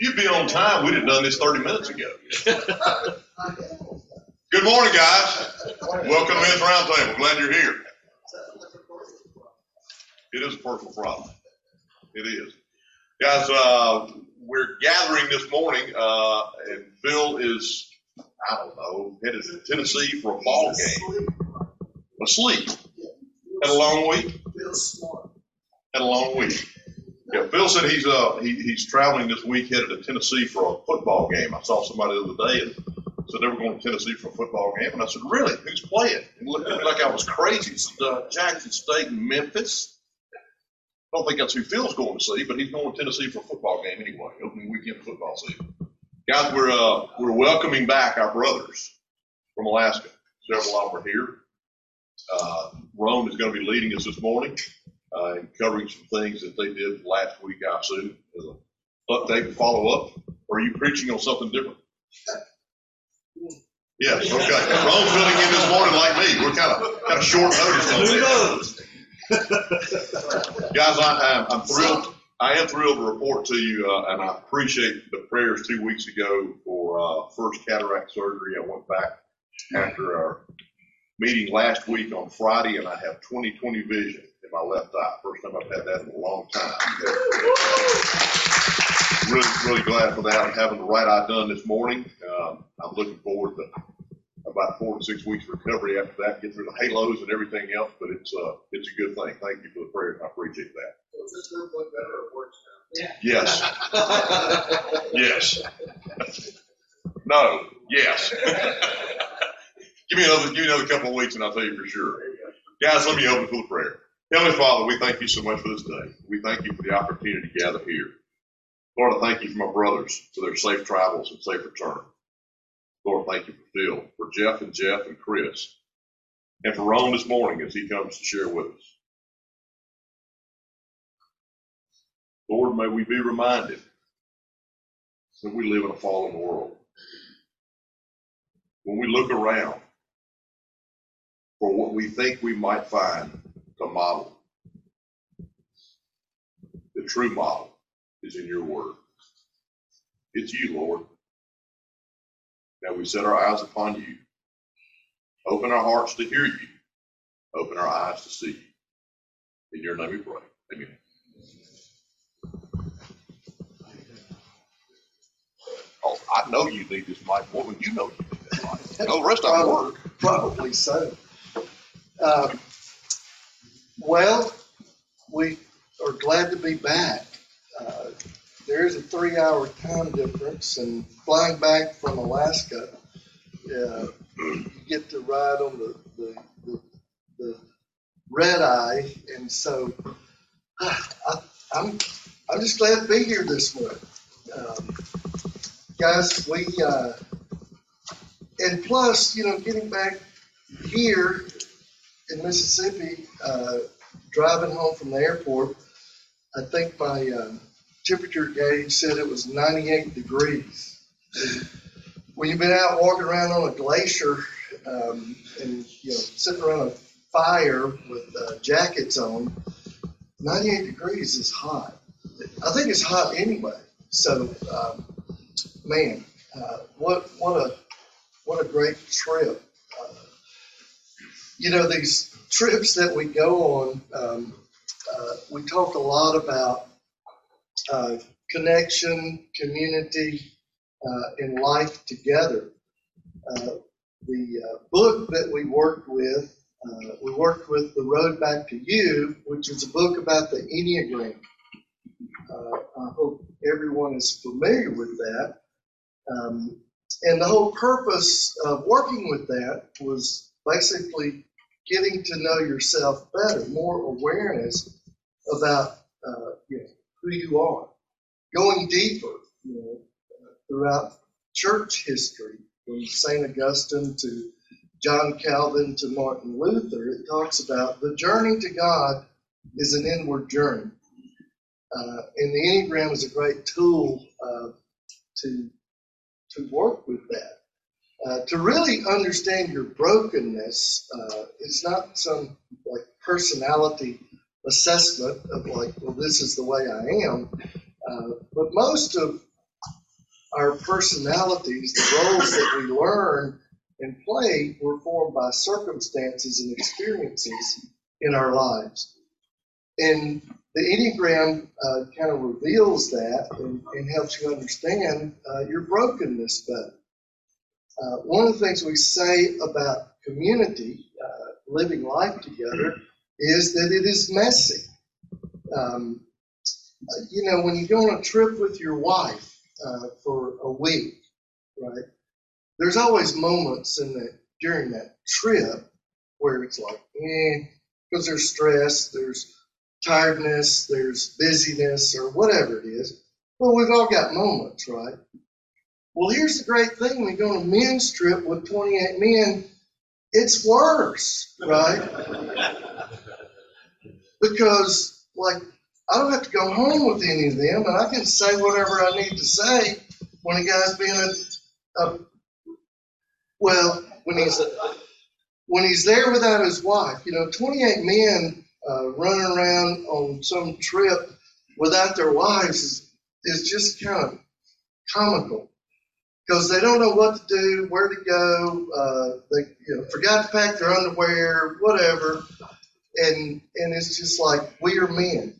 you'd be on time, we'd have done this thirty minutes ago. Good morning, guys. Welcome to Men's Roundtable. Glad you're here. It is a personal problem. It is. Guys, uh, we're gathering this morning, uh, and Bill is, I don't know, headed to Tennessee for a ball game. Asleep. Had a long week? Had a long week. Yeah, Phil said he's, uh, he, he's traveling this week headed to Tennessee for a football game. I saw somebody the other day and said they were going to Tennessee for a football game. And I said, really? Who's playing? And looked at me like I was crazy. Said, uh, Jackson State Memphis. I don't think that's who Phil's going to see, but he's going to Tennessee for a football game anyway, opening weekend football season. Guys, we're, uh, we're welcoming back our brothers from Alaska. Several of them are here. Uh, Rome is going to be leading us this morning uh, and covering some things that they did last week, I assume, as an update and follow up. Or are you preaching on something different? Yes, okay. Rome's filling in this morning like me. We're kind of, kind of short notice on this. Guys, I, I'm, I'm thrilled. I am thrilled to report to you, uh, and I appreciate the prayers two weeks ago for, uh, first cataract surgery. I went back after our meeting last week on Friday, and I have 20/20 vision in my left eye. First time I've had that in a long time. Really, really glad for that. I'm having the right eye done this morning. Um, I'm looking forward to about four to six weeks recovery after that, get through the halos and everything else, but it's, uh, it's a good thing. Thank you for the prayers. I appreciate that. Yes, yes. No, yes. Give me another, give me another couple of weeks and I'll tell you for sure. Guys, let me open with the prayer. Heavenly Father, we thank you so much for this day. We thank you for the opportunity to gather here. Lord, I thank you for my brothers, for their safe travels and safe return. Lord, thank you for Phil, for Jeff and Jeff and Chris, and for Ron this morning as he comes to share with us. Lord, may we be reminded that we live in a fallen world. When we look around for what we think we might find to model, the true model is in your word. It's you, Lord. Now we set our eyes upon you. Open our hearts to hear you. Open our eyes to see you. In your name we pray. Amen. Oh, I know you need this mic more than you know you need this mic. No, the rest of them work. Probably so. Um, Well, we are glad to be back. Uh, There is a three-hour time difference, and flying back from Alaska, uh, you get to ride on the, the, the, the red eye, and so I, I'm, I'm just glad to be here this morning. Um, Guys, we, uh, and plus, you know, getting back here in Mississippi, uh, driving home from the airport, I think my um, temperature gauge said it was 98 degrees. When you've been out walking around on a glacier um, and, you know, sitting around a fire with uh, jackets on, 98 degrees is hot. I think it's hot anyway. So, um, man, uh, what what a what a great trip. You know, these trips that we go on, um, uh, we talk a lot about uh, connection, community, uh, and life together. Uh, the uh, book that we worked with, uh, we worked with The Road Back to You, which is a book about the Enneagram. I hope everyone is familiar with that. Um, and the whole purpose of working with that was basically getting to know yourself better, more awareness about uh, you know, who you are, going deeper you know, throughout church history, from St. Augustine to John Calvin to Martin Luther. It talks about the journey to God is an inward journey. Uh, and the Enneagram is a great tool uh, to to work with that. Uh, to really understand your brokenness, uh, it's not some like personality assessment of like, well, this is the way I am. Uh, but most of our personalities, the roles that we learn and play were formed by circumstances and experiences in our lives. And the Enneagram uh, kind of reveals that and, and helps you understand uh, your brokenness better. Uh, one of the things we say about community, uh, living life together, is that it is messy. Um, uh, you know, when you go on a trip with your wife uh, for a week, right? There's always moments in that during that trip where it's like, eh, because there's stress, there's tiredness, there's busyness, or whatever it is. Well, we've all got moments, right? Well, here's the great thing: when you go on a men's trip with 28 men, it's worse, right? because like I don't have to go home with any of them, and I can say whatever I need to say when a guy's being a, a well, when he's when he's there without his wife. You know, 28 men uh, running around on some trip without their wives is, is just kind of comical because they don't know what to do, where to go. Uh, they you know forgot to pack their underwear, whatever, and and it's just like we are men,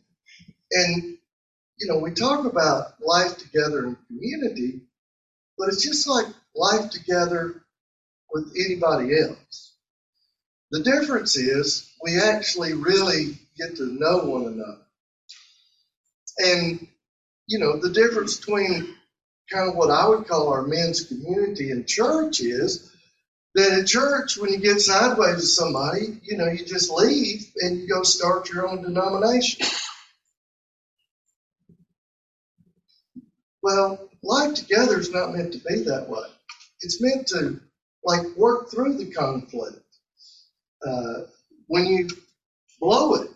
and you know we talk about life together in community, but it's just like life together with anybody else. The difference is we actually really get to know one another. And, you know, the difference between kind of what I would call our men's community in church is that at church, when you get sideways with somebody, you know, you just leave and you go start your own denomination. Well, life together is not meant to be that way. It's meant to like work through the conflict. Uh, when you blow it,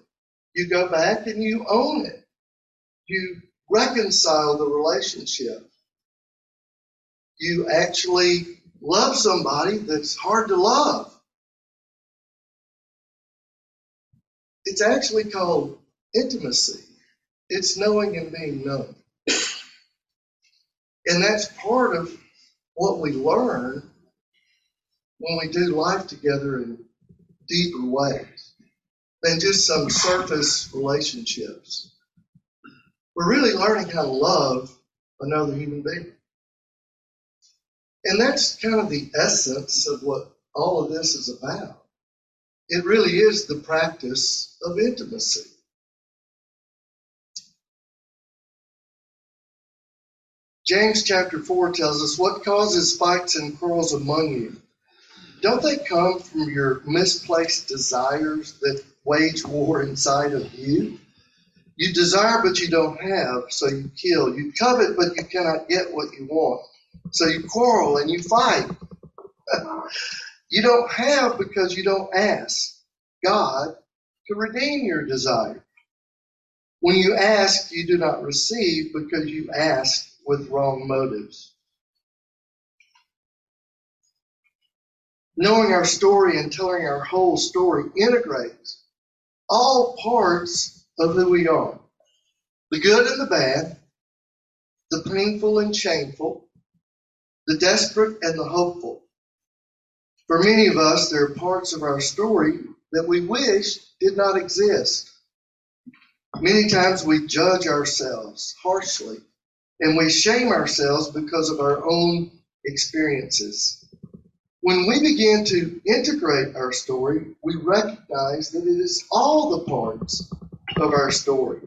you go back and you own it. You reconcile the relationship. You actually love somebody that's hard to love. It's actually called intimacy. It's knowing and being known. And that's part of what we learn when we do life together in deeper ways than just some surface relationships. We're really learning how to love another human being. And that's kind of the essence of what all of this is about. It really is the practice of intimacy. James chapter 4 tells us what causes fights and quarrels among you don't they come from your misplaced desires that wage war inside of you? You desire, but you don't have, so you kill. You covet, but you cannot get what you want, so you quarrel and you fight. you don't have because you don't ask God to redeem your desire. When you ask, you do not receive because you ask with wrong motives. knowing our story and telling our whole story integrates all parts of who we are the good and the bad, the painful and shameful, the desperate and the hopeful. For many of us, there are parts of our story that we wish did not exist. Many times we judge ourselves harshly and we shame ourselves because of our own experiences. When we begin to integrate our story, we recognize that it is all the parts of our story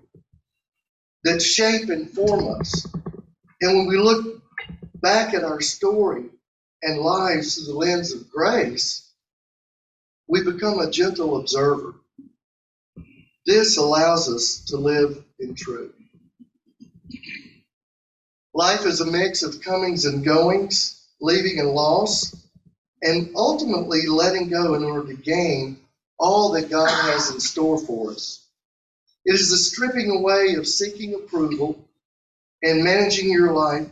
that shape and form us. And when we look back at our story and lives through the lens of grace, we become a gentle observer. This allows us to live in truth. Life is a mix of comings and goings, leaving and loss, and ultimately letting go in order to gain all that God has in store for us. It is the stripping away of seeking approval and managing your life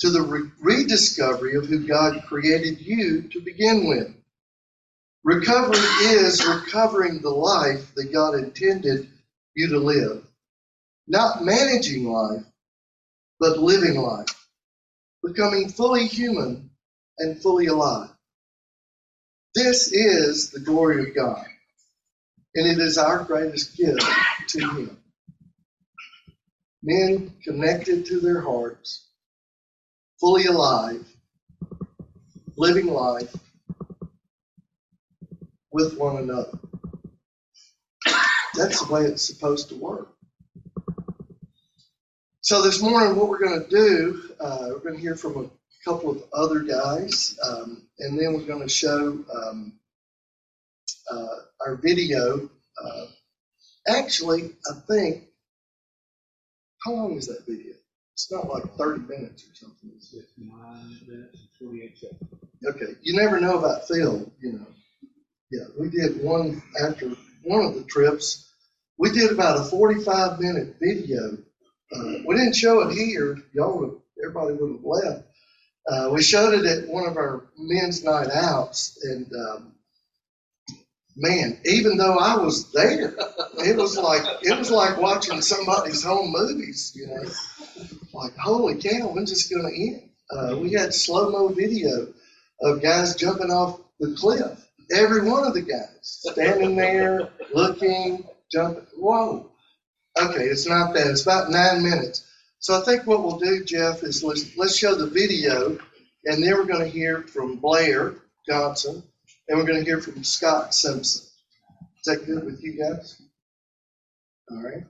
to the re- rediscovery of who God created you to begin with. Recovery is recovering the life that God intended you to live. Not managing life, but living life. becoming fully human and fully alive. This is the glory of God, and it is our greatest gift to Him. Men connected to their hearts, fully alive, living life with one another. That's the way it's supposed to work. So this morning, what we're going to do, uh, we're going to hear from a couple of other guys, um, and then we're going to show um, uh, our video. Uh, actually, I think, how long is that video? It's not like 30 minutes or something. Is it? Nine minutes and twenty-eight seconds. Okay, you never know about Phil, you know. Yeah, we did one after one of the trips. We did about a 45 minute video. Uh, we didn't show it here. Y'all would everybody would have left. Uh, we showed it at one of our men's night outs, and um, man, even though I was there, it was like it was like watching somebody's home movies. You know, like holy cow, when's this to end? Uh, we had slow mo video of guys jumping off the cliff. Every one of the guys standing there, looking, jumping. Whoa. Okay, it's not that. It's about nine minutes. So I think what we'll do, Jeff, is let's, let's show the video, and then we're going to hear from Blair Johnson, and we're going to hear from Scott Simpson. Is that good with you guys? All right.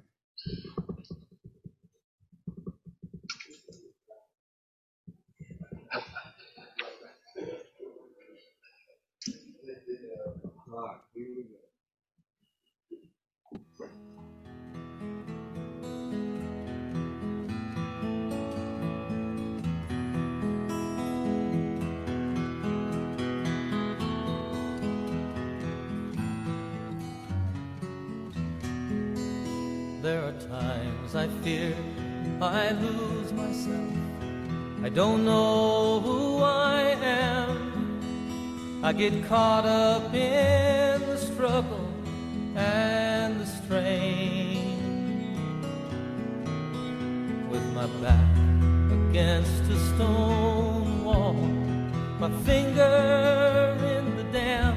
There are times I fear I lose myself. I don't know who I am. I get caught up in the struggle and the strain. With my back against a stone wall, my finger in the dam,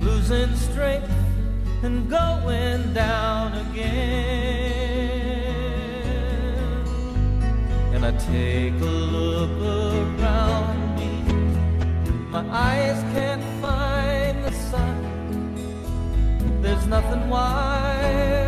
losing strength and going down again. And I take a look around me. My eyes can't find the sun. There's nothing wild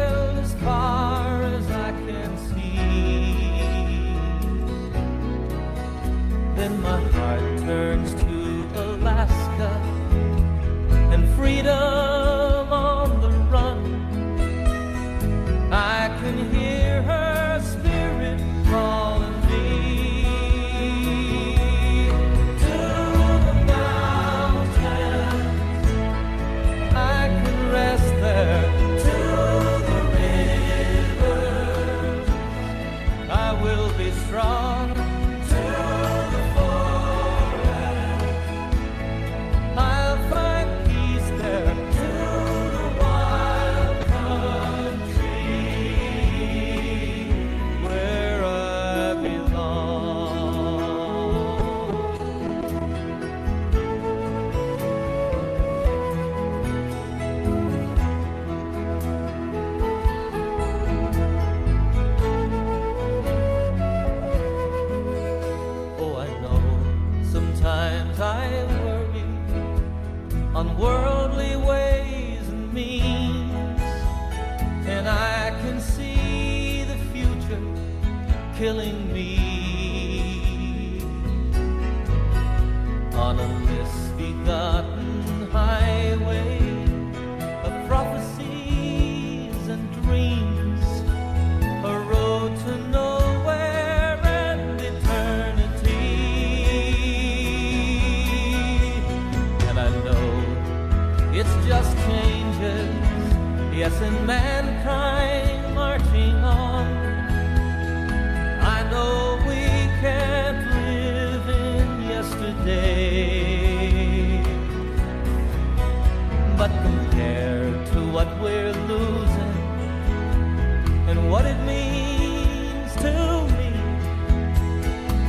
what it means to me.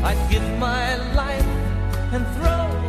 I'd give my life and throw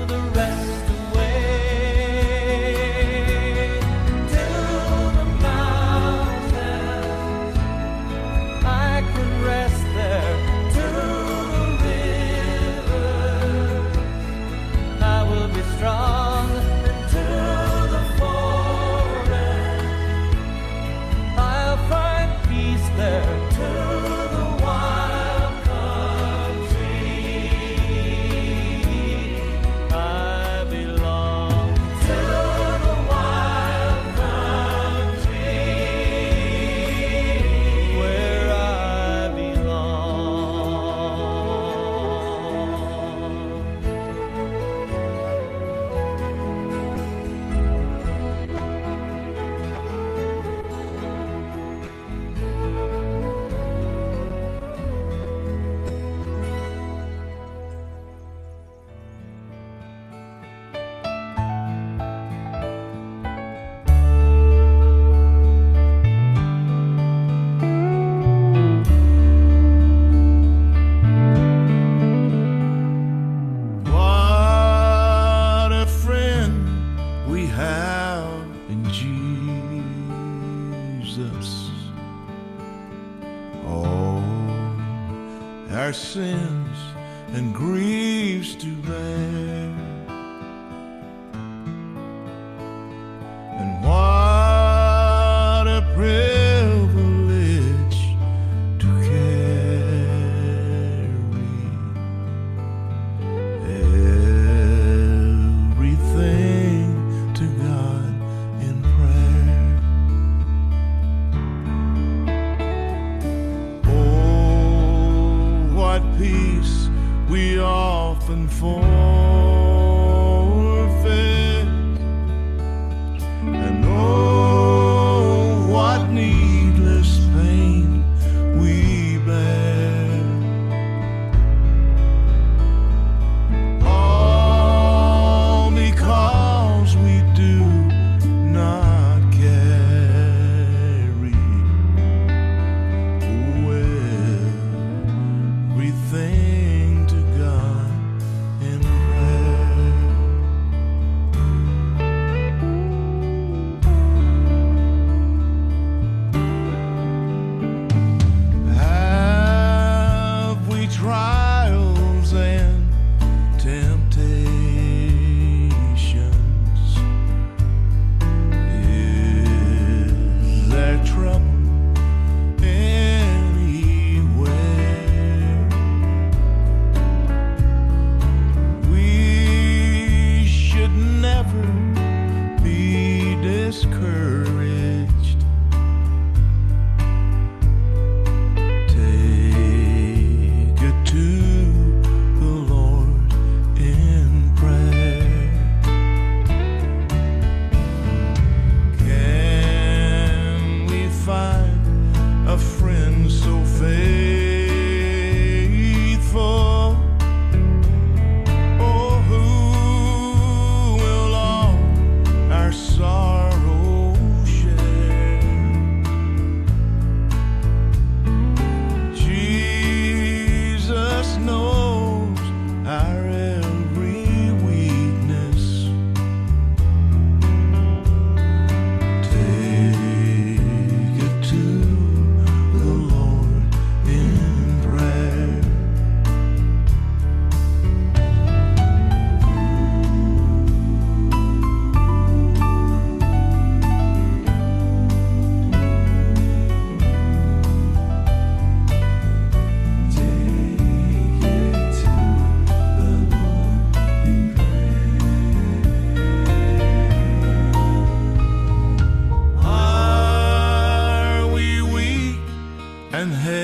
All our sins and griefs to bear. And heavy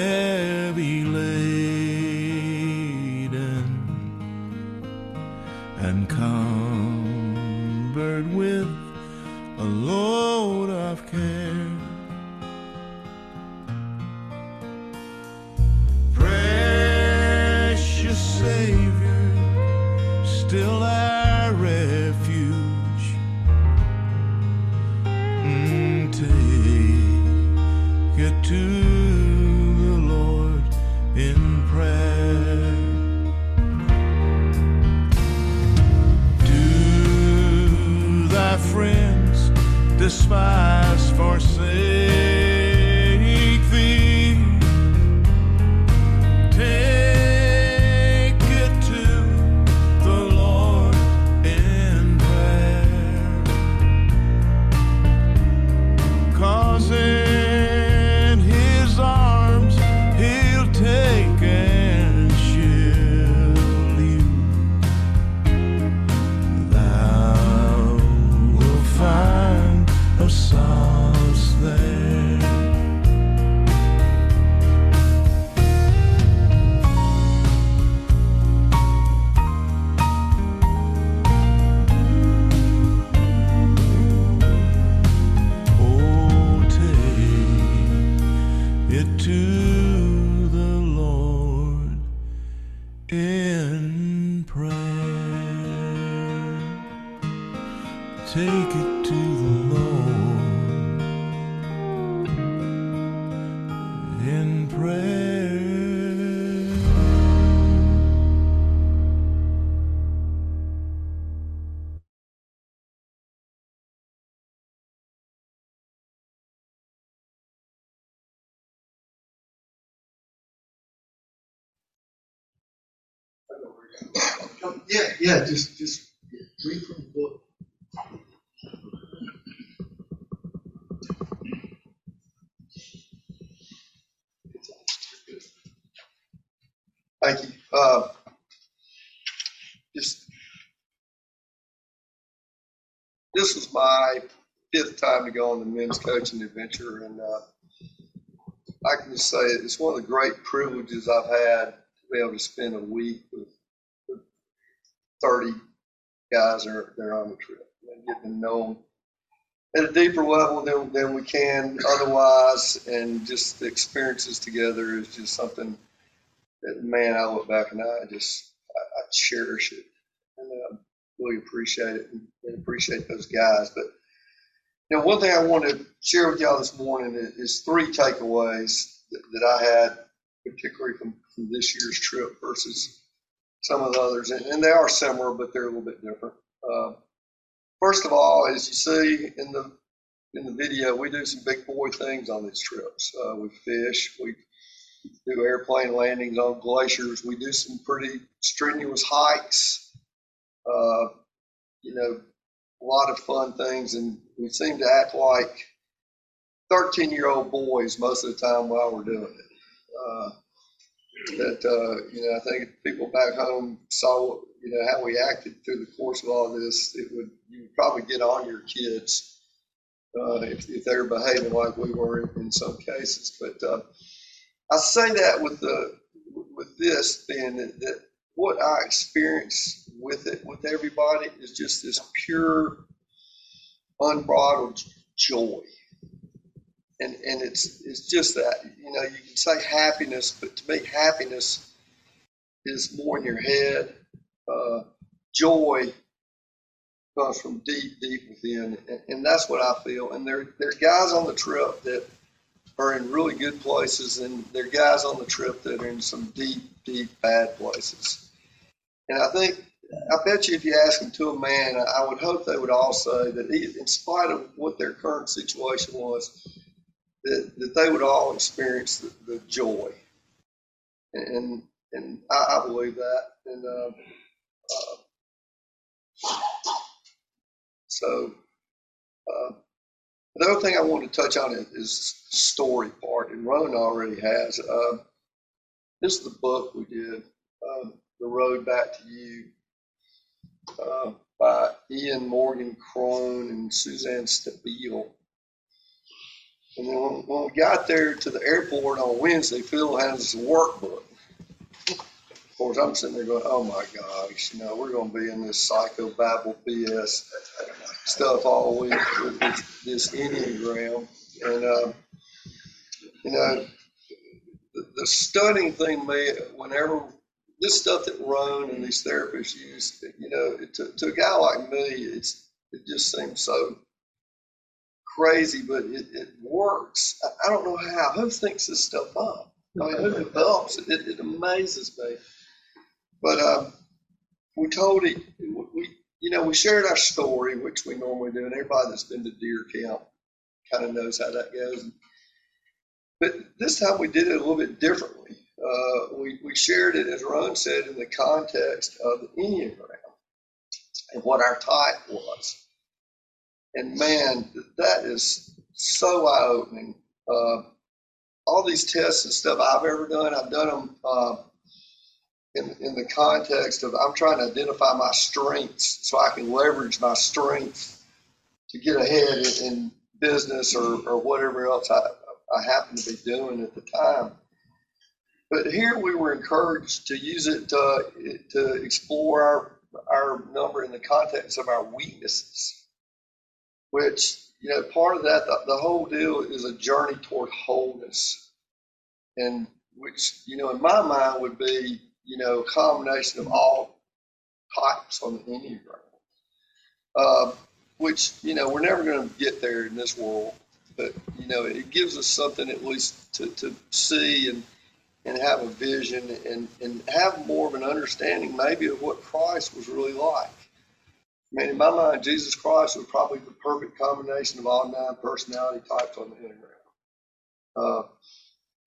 Yeah, just, just read from the book. Thank you. Uh, just, this was my fifth time to go on the men's coaching adventure, and uh, I can just say it's one of the great privileges I've had to be able to spend a week with 30 guys are, that are on the trip and know them at a deeper level than, than we can otherwise. And just the experiences together is just something that, man, I look back and I just, I, I cherish it and uh, really appreciate it and, and appreciate those guys. But, you know, one thing I want to share with y'all this morning is, is three takeaways that, that I had, particularly from, from this year's trip versus some of the others, and, and they are similar, but they're a little bit different. Uh, first of all, as you see in the in the video, we do some big boy things on these trips. Uh, we fish, we do airplane landings on glaciers, we do some pretty strenuous hikes. Uh, you know, a lot of fun things, and we seem to act like 13 year old boys most of the time while we're doing it. That uh, you know, I think if people back home saw you know how we acted through the course of all this, it would you would probably get on your kids uh, if, if they were behaving like we were in, in some cases. But uh, I say that with the with this being that, that what I experience with it with everybody is just this pure, unbridled joy and and it's it's just that you know you can say happiness, but to me happiness is more in your head. Uh, joy comes from deep, deep within, and, and that's what I feel. And there there are guys on the trip that are in really good places, and there are guys on the trip that are in some deep, deep bad places. And I think I bet you if you ask them to a man, I would hope they would all say that in spite of what their current situation was, that, that they would all experience the, the joy. And, and I, I believe that. And, uh, uh, so, uh, thing I want to touch on is, is story part, and Ronan already has. Uh, this is the book we did, uh, The Road Back to You, uh, by Ian Morgan Cron and Suzanne Stabile. And then when, when we got there to the airport on Wednesday, Phil has a workbook. Of course, I'm sitting there going, "Oh my gosh, you know, we're going to be in this psychobabble BS stuff all week with this, this enneagram." And uh, you know, the, the stunning thing me, whenever this stuff that Roan and these therapists use, you know, to, to a guy like me, it's it just seems so crazy, but it, it works. I, don't know how. Who thinks this stuff up? I mean, who develops it? It, it amazes me. But um, we told it, we you know, we shared our story, which we normally do, and everybody that's been to deer camp kind of knows how that goes. But this time we did it a little bit differently. Uh, we, we shared it, as Ron said, in the context of the Enneagram and what our type was. And man, that is so eye opening. Uh, all these tests and stuff I've ever done, I've done them uh, in, in the context of I'm trying to identify my strengths so I can leverage my strengths to get ahead in, in business or, or whatever else I, I happen to be doing at the time. But here we were encouraged to use it to, to explore our, our number in the context of our weaknesses, which, you know, part of that, the, the whole deal is a journey toward wholeness. And which, you know, in my mind would be, you know, a combination of all types on the Enneagram. Uh, which, you know, we're never going to get there in this world, but, you know, it gives us something at least to, to see and, and have a vision and, and have more of an understanding maybe of what Christ was really like. I mean, in my mind, Jesus Christ was probably the perfect combination of all nine personality types on the Enneagram. Uh,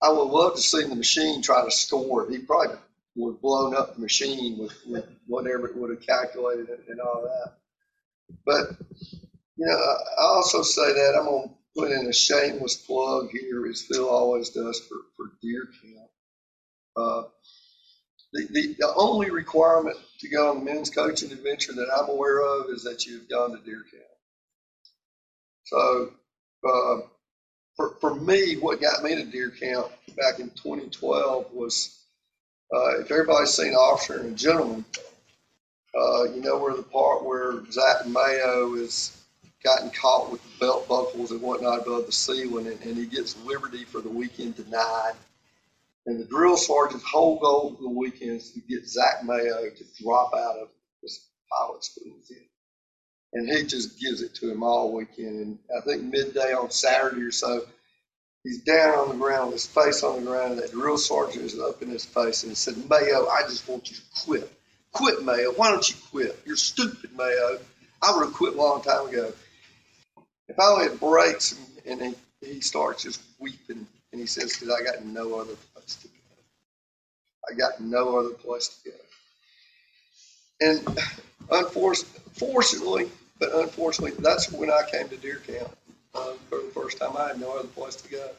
I would love to see the machine try to score. He probably would have blown up the machine with, with whatever it would have calculated and, and all that. But, you know, I also say that I'm going to put in a shameless plug here, as Phil always does for, for Deer Camp. Uh, the, the, the only requirement to go on the men's coaching adventure that I'm aware of is that you've gone to Deer Camp. So, uh, for, for me, what got me to Deer Camp back in 2012 was uh, if everybody's seen Officer and Gentleman, uh, you know where the part where Zach Mayo is gotten caught with the belt buckles and whatnot above the ceiling, and, and he gets liberty for the weekend denied. And the drill sergeant's whole goal for the weekend is to get Zach Mayo to drop out of this pilot school with him. And he just gives it to him all weekend. And I think midday on Saturday or so, he's down on the ground, with his face on the ground, and that drill sergeant is up in his face and he said, Mayo, I just want you to quit. Quit, Mayo. Why don't you quit? You're stupid, Mayo. I would have quit a long time ago. If I only had breaks and, and he, he starts just weeping and he says, because I got no other. I got no other place to go. And unfortunately, but unfortunately, that's when I came to deer camp um, for the first time. I had no other place to go.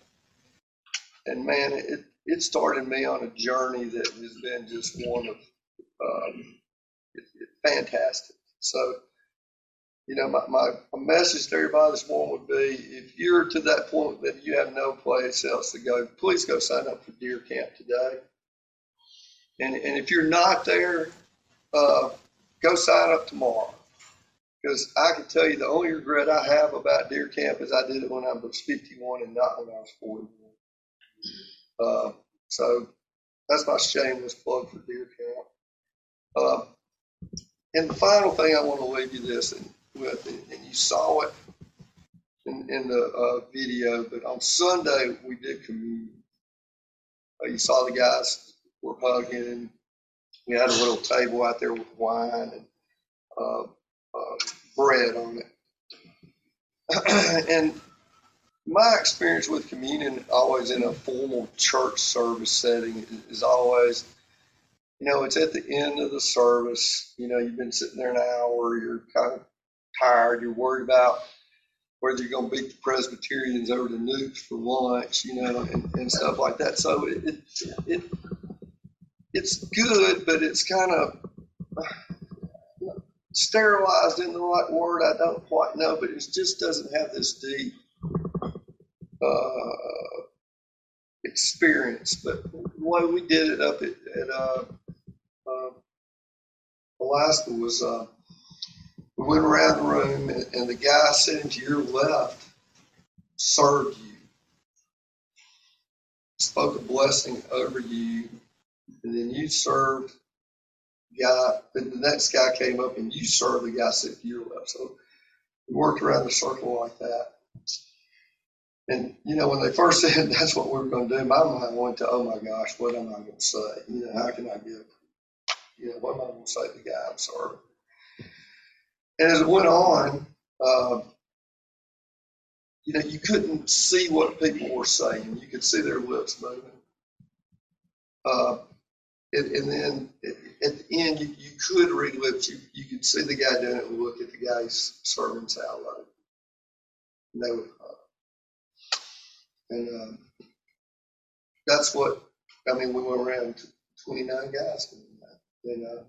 And man, it, it started me on a journey that has been just one of um, it, it, fantastic. So, you know, my, my, my message to everybody this morning would be if you're to that point that you have no place else to go, please go sign up for deer camp today. And, and if you're not there, uh, go sign up tomorrow. Because I can tell you the only regret I have about deer camp is I did it when I was 51 and not when I was 41. Uh, so that's my shameless plug for deer camp. Uh, and the final thing I want to leave you this and with, and you saw it in, in the uh, video, but on Sunday we did communion. Uh, you saw the guys were hugging, we had a little table out there with wine and uh, uh bread on it. and my experience with communion, always in a formal church service setting, is always you know, it's at the end of the service. You know, you've been sitting there an hour, you're kind of tired, you're worried about whether you're going to beat the Presbyterians over the nukes for lunch, you know, and, and stuff like that. So it, it, it it's good, but it's kind of sterilized in the right word. I don't quite know, but it just doesn't have this deep uh, experience. But the way we did it up at, at uh, uh, Alaska was uh, we went around the room and, and the guy sitting to your left served you, spoke a blessing over you, and then you served guy. Then the next guy came up and you served the guy sitting to your left. So we worked around the circle like that. And you know, when they first said that's what we were going to do, my mind went to, "Oh my gosh, what am I going to say? You know, how can I give you know, what am I going to say to the guy I'm sorry? And as it went on, uh, you know, you couldn't see what people were saying. You could see their lips moving. Uh, and, and then at, the end, you, you could read lips. You, you could see the guy doing it and look at the guy's sermons out loud. And they would, uh, and um, that's what, I mean, we went around to 29 guys. And uh,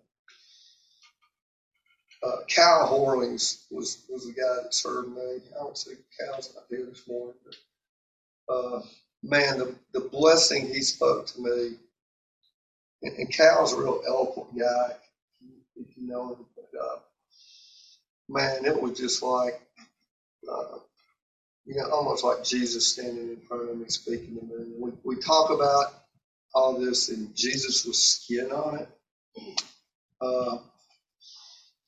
uh, Cal Horlings was, was the guy that served me. I don't see Cal's not here this morning, but, uh, man, the, the blessing he spoke to me, and, and Cal's a real eloquent guy, if you know him, but, uh, man, it was just like, uh, you know, almost like Jesus standing in front of me speaking to me. We, we talk about all this and Jesus was skin on it. Uh,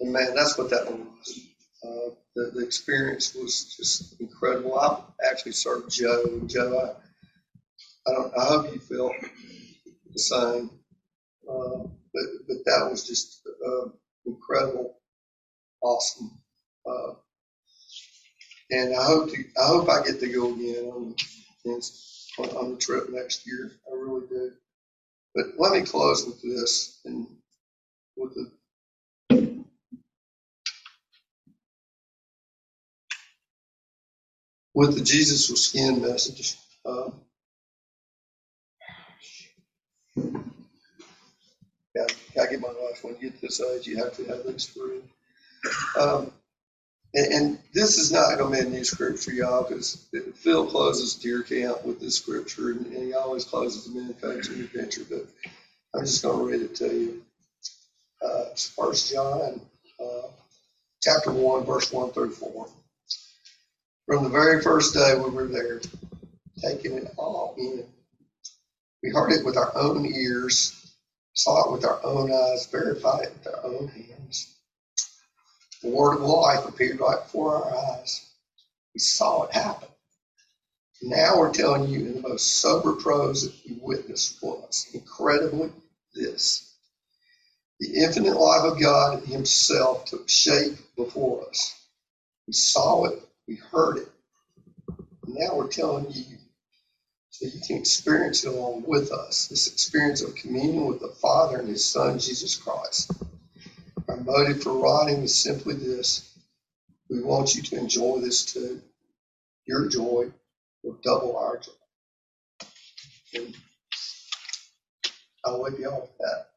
and man, that's what that one was. Uh, the, the experience was just incredible. I actually served Joe, Joe, I, I don't, I hope you felt the same. Uh, but, but that was just uh, incredible, awesome. Uh, and I hope to, I hope I get to go again on, on, on the trip next year. I really do. But let me close with this and with the with the Jesus was skin message. Um, yeah, I get my life. When you get this age, you have to have these three. Um, and, and this is not going to be a new scripture, y'all, because Phil closes deer camp with this scripture, and, and he always closes the manufacturing adventure. But I'm just going to read it to you. Uh, it's First John, uh, chapter one, verse one through four. From the very first day we were there, taking it all in. We heard it with our own ears, saw it with our own eyes, verified it with our own hands. The word of life appeared right before our eyes. We saw it happen. Now we're telling you in the most sober prose that we witnessed was incredibly this. The infinite life of God Himself took shape before us. We saw it, we heard it. Now we're telling you so you can experience it along with us this experience of communion with the Father and His Son, Jesus Christ. Our motive for writing is simply this we want you to enjoy this too. Your joy will double our joy. And I'll leave you all with that.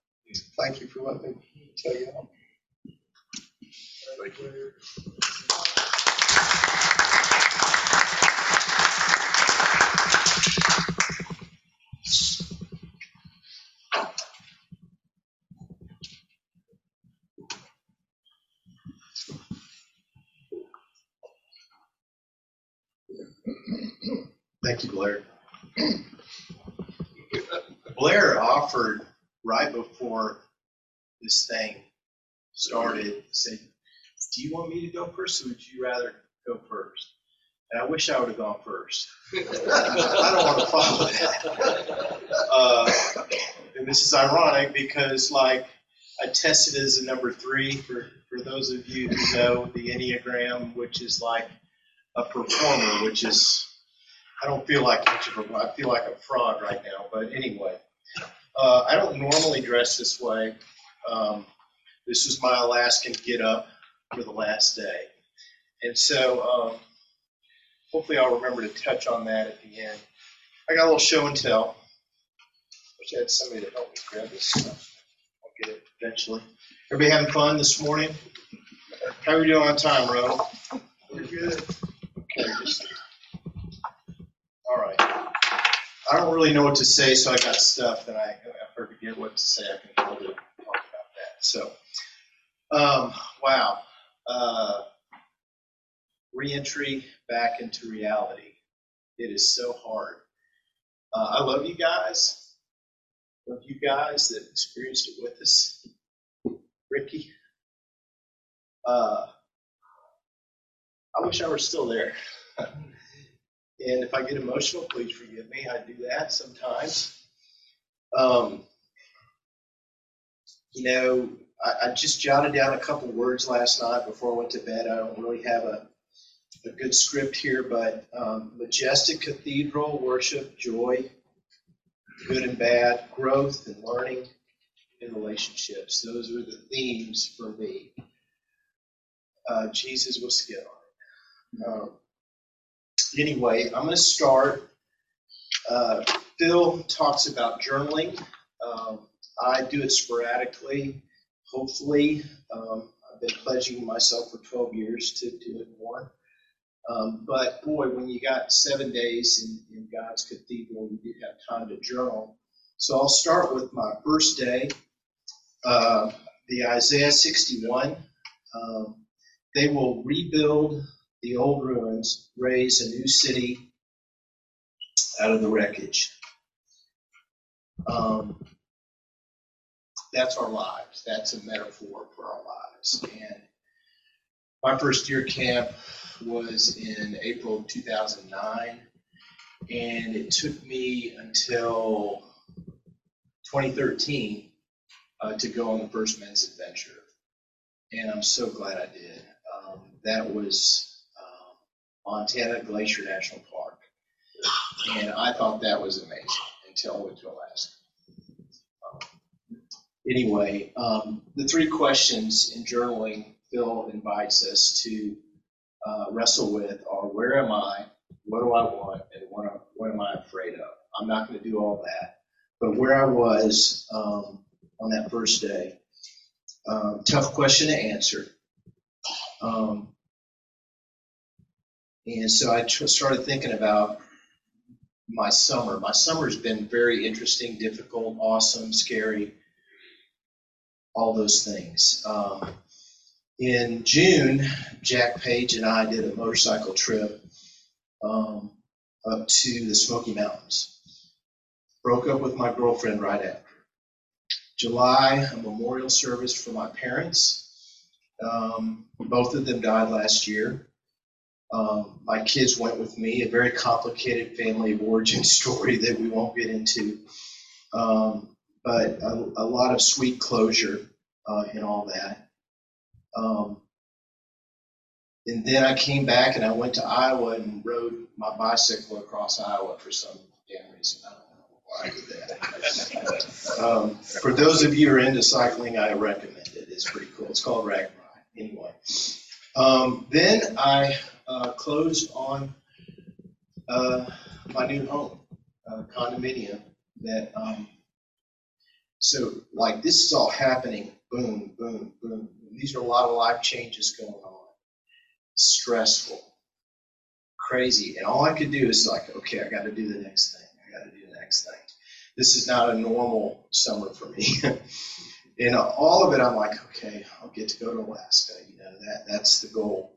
Thank you for letting me tell you all. Thank you, Blair. Blair offered right before this thing started, said, do you want me to go first or would you rather go first? And I wish I would have gone first. I don't want to follow that. Uh, And this is ironic because like I tested as a number three for, for those of you who know the Enneagram, which is like a performer, which is I don't feel like much of a, I feel like a fraud right now, but anyway. Uh, I don't normally dress this way. Um, this is my Alaskan get up for the last day. And so, um, hopefully I'll remember to touch on that at the end. I got a little show and tell. Wish I had somebody to help me grab this stuff. I'll get it eventually. Everybody having fun this morning? How are we doing on time, Ro? We're good. Okay, just all right. I don't really know what to say, so I got stuff that I, I forget what to say, I can it, talk about that. So, um, wow. Uh, reentry back into reality. It is so hard. Uh, I love you guys. Love you guys that experienced it with us. Ricky. Uh, I wish I were still there. And if I get emotional, please forgive me. I do that sometimes. Um, you know, I, I just jotted down a couple words last night before I went to bed. I don't really have a, a good script here, but um, majestic cathedral, worship, joy, good and bad, growth and learning, and relationships. Those were the themes for me. Uh, Jesus was it. Um, anyway, I'm going to start. Uh, Phil talks about journaling. Um, I do it sporadically. Hopefully, um, I've been pledging myself for 12 years to do it more. Um, but boy, when you got seven days in, in God's cathedral, you do have time to journal. So I'll start with my first day, uh, the Isaiah 61. Um, they will rebuild the old ruins, raise a new city out of the wreckage. Um, that's our lives. That's a metaphor for our lives. And my first year camp was in April of 2009, and it took me until 2013 uh, to go on the first men's adventure. And I'm so glad I did. Um, that was Montana Glacier National Park. And I thought that was amazing until I went to Alaska. Anyway, um, the three questions in journaling Phil invites us to uh, wrestle with are where am I, what do I want, and what, am- what am I afraid of? I'm not going to do all that. But where I was um, on that first day, um, tough question to answer. Um, and so I started thinking about my summer. My summer's been very interesting, difficult, awesome, scary, all those things. Um, in June, Jack Page and I did a motorcycle trip um, up to the Smoky Mountains. Broke up with my girlfriend right after. July, a memorial service for my parents. Um, both of them died last year. Um, my kids went with me, a very complicated family of origin story that we won't get into, um, but a, a lot of sweet closure uh, in all that. Um, and then I came back and I went to Iowa and rode my bicycle across Iowa for some damn reason. I don't know why I did that. um, for those of you who are into cycling, I recommend it. It's pretty cool. It's called RAGBRAI. Anyway, um, then I uh, closed on uh, my new home, uh, condominium. That um, so like this is all happening. Boom, boom, boom. These are a lot of life changes going on. Stressful, crazy, and all I could do is like, okay, I got to do the next thing. I got to do the next thing. This is not a normal summer for me. and all of it, I'm like, okay, I'll get to go to Alaska. You know, that that's the goal.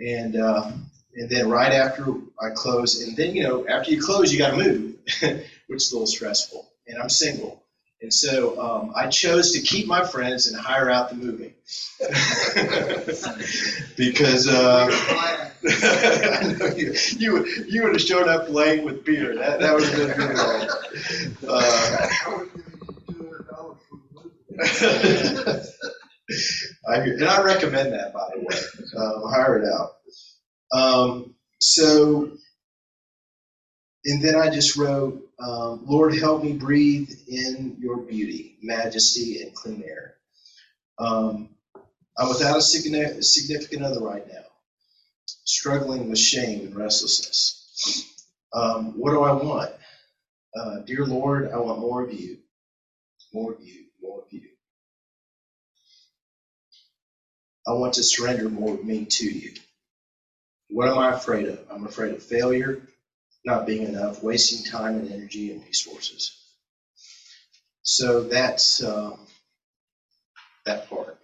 And uh, and then right after I close, and then you know, after you close, you got to move, which is a little stressful. And I'm single, and so um, I chose to keep my friends and hire out the moving because uh, I know you, you you would have showed up late with beer. That that would have been good. Uh, I, and I recommend that, by the way. Um, hire it out. Um, so, and then I just wrote, um, Lord, help me breathe in your beauty, majesty, and clean air. Um, I'm without a significant other right now, struggling with shame and restlessness. Um, what do I want? Uh, dear Lord, I want more of you, more of you, more of you. I want to surrender more of me to you. What am I afraid of? I'm afraid of failure, not being enough, wasting time and energy and resources. So that's um, that part.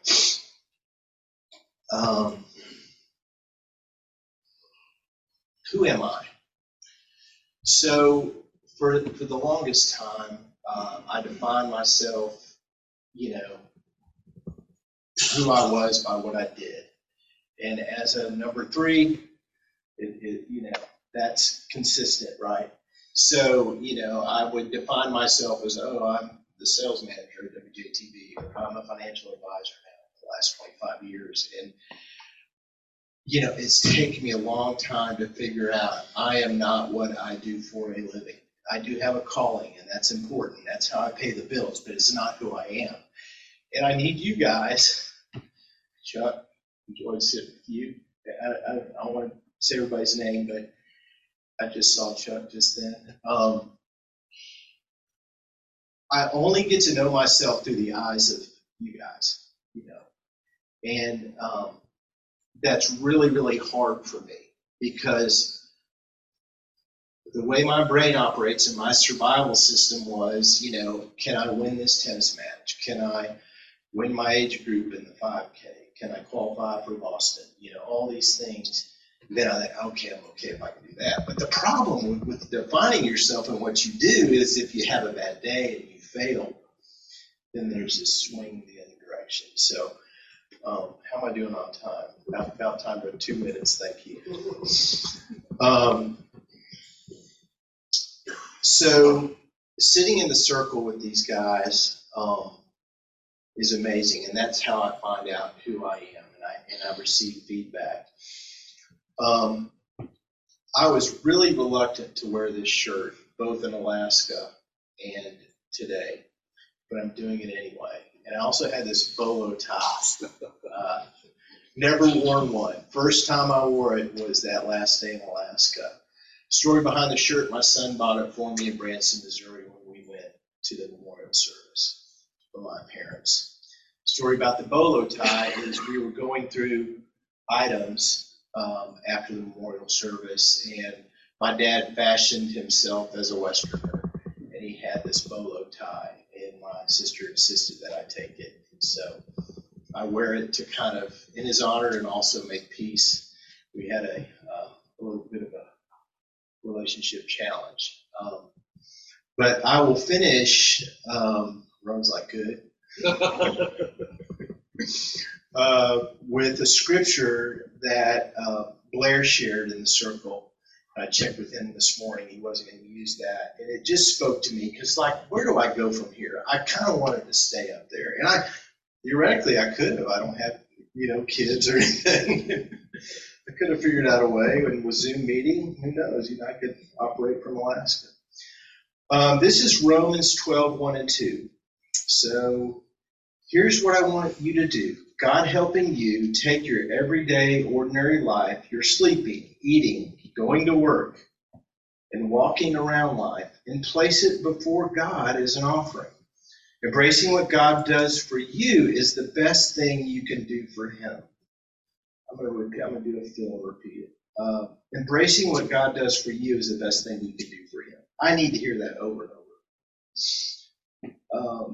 Um, who am I? So for for the longest time, um, I defined myself, you know, who I was by what I did. And as a number three, it, it, you know, that's consistent, right? So, you know, I would define myself as, oh, I'm the sales manager at WJTV, or I'm a financial advisor now for the last 25 years. And, you know, it's taken me a long time to figure out I am not what I do for a living. I do have a calling, and that's important. That's how I pay the bills, but it's not who I am. And I need you guys, Chuck, enjoyed sitting with you. I, I, I don't want to say everybody's name, but I just saw Chuck just then. Um, I only get to know myself through the eyes of you guys, you know, and um, that's really, really hard for me because the way my brain operates and my survival system was, you know, can I win this tennis match? Can I win my age group in the 5K? Can I qualify for Boston? You know, all these things. Then I think, okay, I'm okay if I can do that. But the problem with, with defining yourself and what you do is if you have a bad day and you fail, then there's this swing the other direction. So, um, how am I doing on time? About, about time for two minutes, thank you. Um, so, sitting in the circle with these guys um, is amazing, and that's how I find out who I am, and I, and I receive feedback. Um, I was really reluctant to wear this shirt, both in Alaska and today, but I'm doing it anyway. And I also had this bolo tie. Uh, never worn one. First time I wore it was that last day in Alaska. Story behind the shirt, my son bought it for me in Branson, Missouri when we went to the memorial service my parents. Story about the bolo tie is we were going through items um, after the memorial service, and my dad fashioned himself as a Westerner, and he had this bolo tie, and my sister insisted that I take it. So I wear it to kind of in his honor and also make peace. We had a, uh, a little bit of a relationship challenge. Um, but I will finish. Um, runs like good. uh, with a scripture that uh, Blair shared in the circle. I checked with him this morning. He wasn't going to use that, and it just spoke to me because, like, where do I go from here? I kind of wanted to stay up there, and I theoretically I could have. I don't have you know kids or anything. I could have figured out a way, and with Zoom meeting, who knows? You know, I could operate from Alaska. Um, this is Romans 12, 1 and 2. So here's what I want you to do. God helping you take your everyday, ordinary life, your sleeping, eating, going to work, and walking around life, and place it before God as an offering. Embracing what God does for you is the best thing you can do for Him. I'm going to I'm going to do a Phil and repeat it. Uh, embracing what God does for you is the best thing you can do for Him. I need to hear that over and over. Um,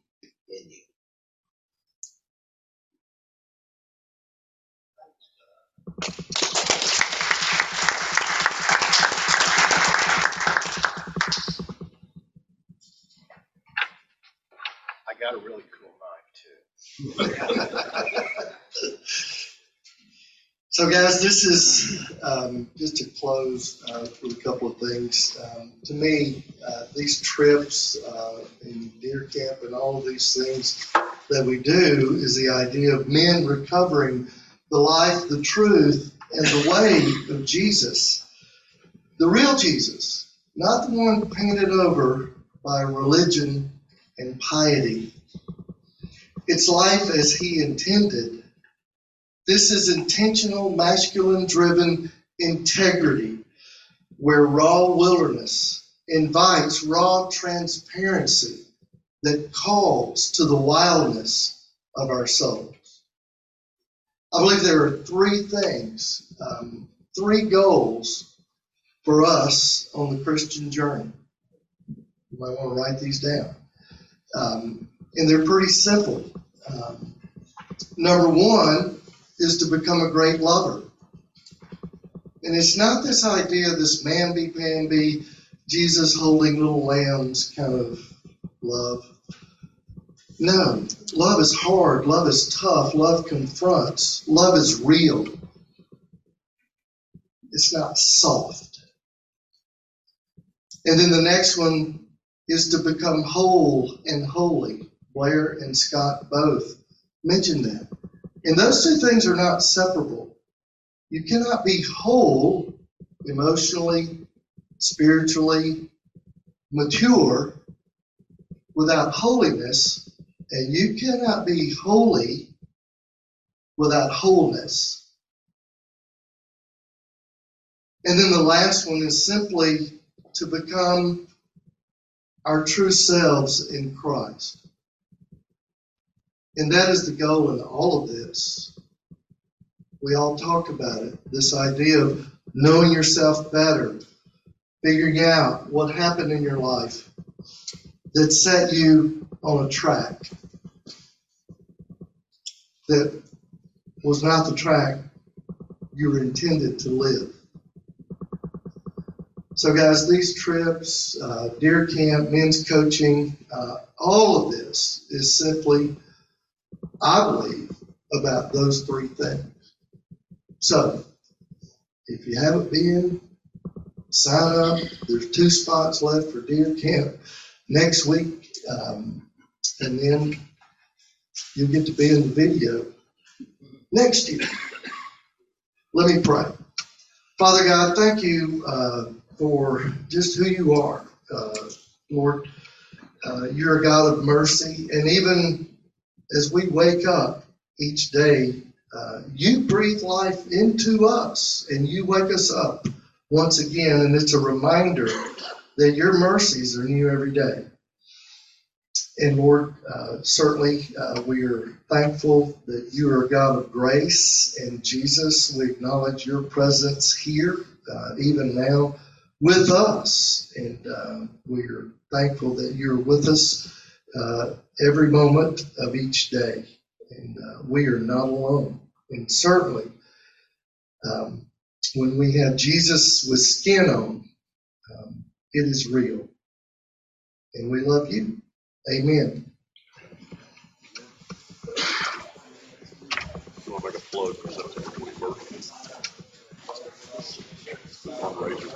I got a really cool knife too. So, guys, this is um, just to close uh, with a couple of things. Um, to me, uh, these trips uh, in deer camp and all of these things that we do is the idea of men recovering the life, the truth, and the way of Jesus. The real Jesus, not the one painted over by religion and piety. It's life as he intended this is intentional, masculine driven integrity where raw wilderness invites raw transparency that calls to the wildness of our souls. I believe there are three things, um, three goals for us on the Christian journey. You might want to write these down. Um, and they're pretty simple. Um, number one is to become a great lover. And it's not this idea, this mamby-pamby, Jesus holding little lambs kind of love. No, love is hard, love is tough, love confronts, love is real. It's not soft. And then the next one is to become whole and holy. Blair and Scott both mentioned that. And those two things are not separable. You cannot be whole emotionally, spiritually, mature without holiness, and you cannot be holy without wholeness. And then the last one is simply to become our true selves in Christ. And that is the goal in all of this. We all talk about it this idea of knowing yourself better, figuring out what happened in your life that set you on a track that was not the track you were intended to live. So, guys, these trips, uh, deer camp, men's coaching, uh, all of this is simply, I believe, about those three things. So, if you haven't been, sign up. There's two spots left for deer camp next week, um, and then you'll get to be in the video next year. Let me pray. Father God, thank you. Uh, for just who you are, uh, Lord. Uh, you're a God of mercy, and even as we wake up each day, uh, you breathe life into us, and you wake us up once again, and it's a reminder that your mercies are new every day. And Lord, uh, certainly uh, we are thankful that you are a God of grace, and Jesus, we acknowledge your presence here, uh, even now with us. And uh, we are thankful that you're with us uh, every moment of each day. And uh, we are not alone. And certainly, um, when we have Jesus with skin on, um, it is real. And we love you. Amen.